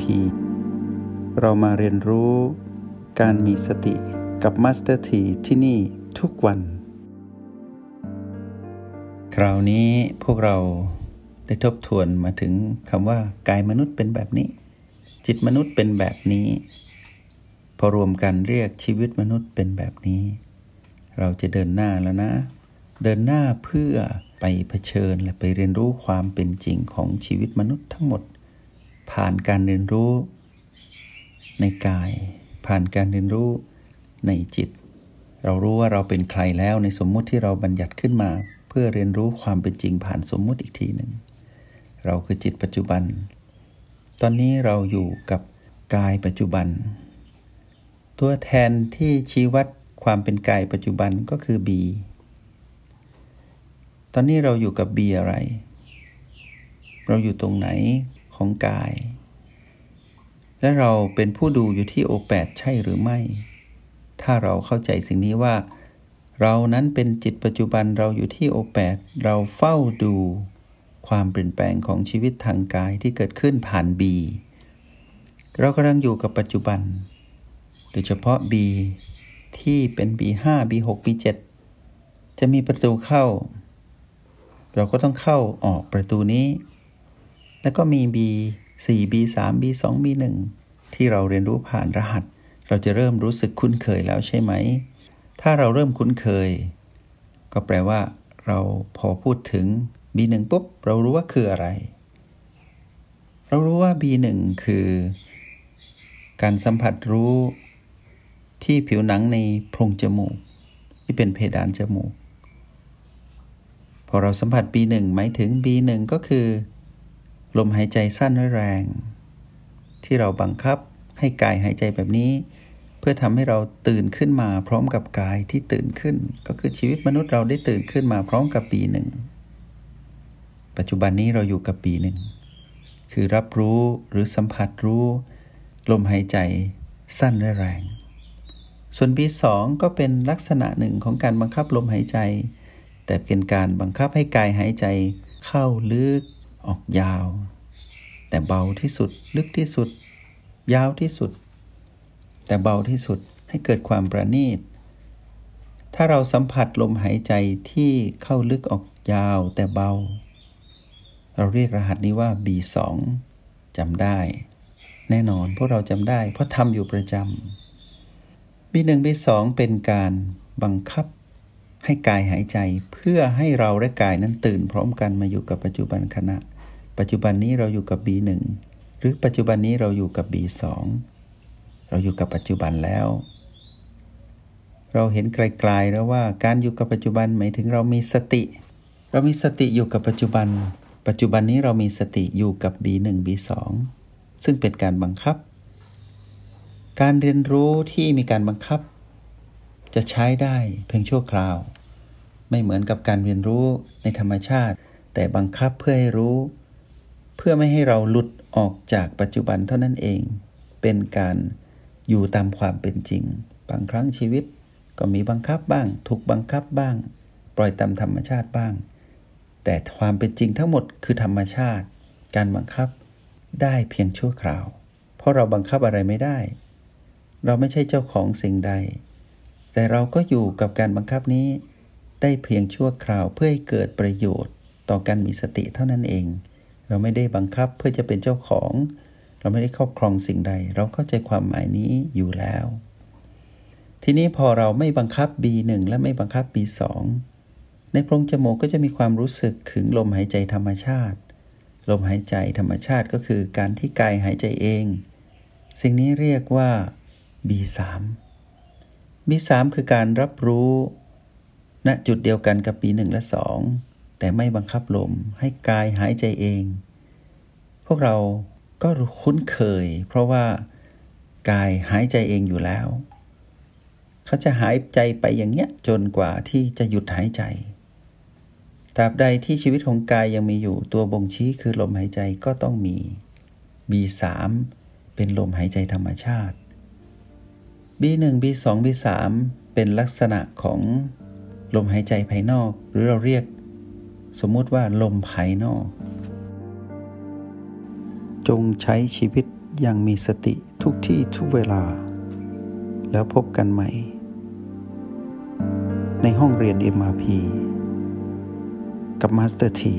P เรามาเรียนรู้การมีสติกับ Master T ที่ที่นี่ทุกวัน คราวนี้พวกเราได้ทบทวนมาถึงคำว่ากายมนุษย์เป็นแบบนี้ จิตมนุษย์เป็นแบบนี้ พอรวมกันเรียกชีวิตมนุษย์เป็นแบบนี้ เราจะเดินหน้าแล้วนะ เดินหน้าเพื่อไปเผชิญและไปเรียนรู้ความเป็นจริงของชีวิตมนุษย์ทั้งหมด ผ่านการเรียนรู้ในกาย ผ่านการเรียนรู้ในจิต เรารู้ว่าเราเป็นใครแล้วในสมมุติที่เราบัญญัติขึ้นมา เพื่อเรียนรู้ความเป็นจริงผ่านสมมุติอีกทีหนึ่งเราคือจิตปัจจุบัน ตอนนี้เราอยู่กับกายปัจจุบัน ตัวแทนที่ชี้วัดความเป็นกายปัจจุบันก็คือ B ตอนนี้เราอยู่กับ B อะไร เราอยู่ตรงไหน ของกาย และเราเป็นผู้ดูอยู่ที่โอแปดใช่หรือไม่ ถ้าเราเข้าใจสิ่งนี้ว่า เรานั้นเป็นจิตปัจจุบันเราอยู่ที่โอแปดเราเฝ้าดูความเปลี่ยนแปลงของชีวิตทางกายที่เกิดขึ้นผ่าน B เรากำลังอยู่กับปัจจุบัน โดยเฉพาะ B ที่เป็น B5 B6 B7 จะมีประตูเข้า เราก็ต้องเข้าออกประตูนี้ แล้วก็มี B4 B3 B2 B1 ที่เราเรียนรู้ผ่านรหัส เราจะเริ่มรู้สึกคุ้นเคยแล้วใช่ไหม ถ้าเราเริ่มคุ้นเคย ก็แปลว่า เราพอพูดถึง B1 ปุ๊บ เรารู้ว่าคืออะไร เรารู้ว่า B1 คือ การสัมผัสรู้ที่ผิวหนังในโพรงจมูก ที่เป็นเพดานจมูก พอเราสัมผัส B1 หมายถึง B1 ก็คือ ลมหายใจสั้นและแรง ที่เราบังคับให้กายหายใจแบบนี้ เพื่อทำให้เราตื่นขึ้นมา พร้อมกับกายที่ตื่นขึ้น ก็คือชีวิตมนุษย์เราได้ตื่นขึ้นมาพร้อมกับ B1 ปัจจุบันนี้เราอยู่กับ B1 คือรับรู้หรือสัมผัสรู้ ลมหายใจสั้นและแรง ส่วน B2 ก็เป็นลักษณะหนึ่งของการบังคับลมหายใจ แต่เป็นการบังคับให้กายหายใจเข้าลึก ออกยาว แต่เบาที่สุดลึกที่สุด ยาวที่สุด แต่เบาที่สุดให้เกิดความประณีต ถ้าเราสัมผัสลมหายใจที่เข้าลึกออกยาวแต่เบา เราเรียกรหัสนี้ว่า B2 จำได้ แน่นอนพวกเราจำได้ เพราะทำอยู่ประจำ B1 B2 เป็นการบังคับให้กายหายใจเพื่อให้เราและกายนั้นตื่นพร้อมกันมาอยู่กับปัจจุบันขณะ ปัจจุบันนี้เราอยู่กับ B1 หรือปัจจุบันนี้เราอยู่กับ B2 เราอยู่กับปัจจุบันแล้ว เราเห็นไกลๆแล้วว่าการอยู่กับปัจจุบันหมายถึงเรามีสติ เรามีสติอยู่กับปัจจุบัน ปัจจุบันนี้เรามีสติอยู่กับ B1 B2 ซึ่งเป็นการบังคับ การเรียนรู้ที่มีการบังคับ จะใช้ได้เพียงชั่วคราว ไม่เหมือนกับการเรียนรู้ในธรรมชาติ แต่บังคับเพื่อให้รู้ เพื่อไม่ให้เราหลุดออกจากปัจจุบันเท่านั้นเอง เป็นการอยู่ตามความเป็นจริง บางครั้งชีวิตก็มีบังคับบ้าง ถูกบังคับบ้าง ปล่อยตามธรรมชาติบ้าง แต่ความเป็นจริงทั้งหมดคือธรรมชาติ การบังคับได้เพียงชั่วคราว เพราะเราบังคับอะไรไม่ได้ เราไม่ใช่เจ้าของสิ่งใด แต่เราก็อยู่กับการบังคับนี้ ได้เพียงชั่วคราวเพื่อให้เกิดประโยชน์ต่อการมีสติเท่านั้นเอง เราไม่ได้บังคับเพื่อจะเป็นเจ้าของ เราไม่ได้ครอบครองสิ่งใด เราเข้าใจความหมายนี้อยู่แล้ว ทีนี้พอเราไม่บังคับ B1 และไม่บังคับ B2 ในโพรงจมูกก็จะมีความรู้สึกถึงลมหายใจธรรมชาติ ลมหายใจธรรมชาติก็คือการที่กายหายใจเอง สิ่งนี้เรียกว่า B3 B3 คือการรับรู้ณจุดเดียวกันกับ B1 และ 2 แต่ไม่บังคับลม ให้กายหายใจเอง พวกเราก็คุ้นเคย เพราะว่ากายหายใจเองอยู่แล้ว เขาจะหายใจไปอย่างเงี้ยจนกว่าที่จะหยุดหายใจตราบใดที่ชีวิตของกายยังมีอยู่ตัวบ่งชี้คือลมหายใจก็ต้องมี B3 เป็นลมหายใจธรรมชาติ B1 B2 B3 เป็นลักษณะของลมหายใจภายนอก หรือเราเรียก สมมุติว่าลมภายนอก จงใช้ชีวิตอย่างมีสติทุกที่ทุกเวลา แล้วพบกันใหม่ ในห้องเรียน MRP กับมาสเตอร์ที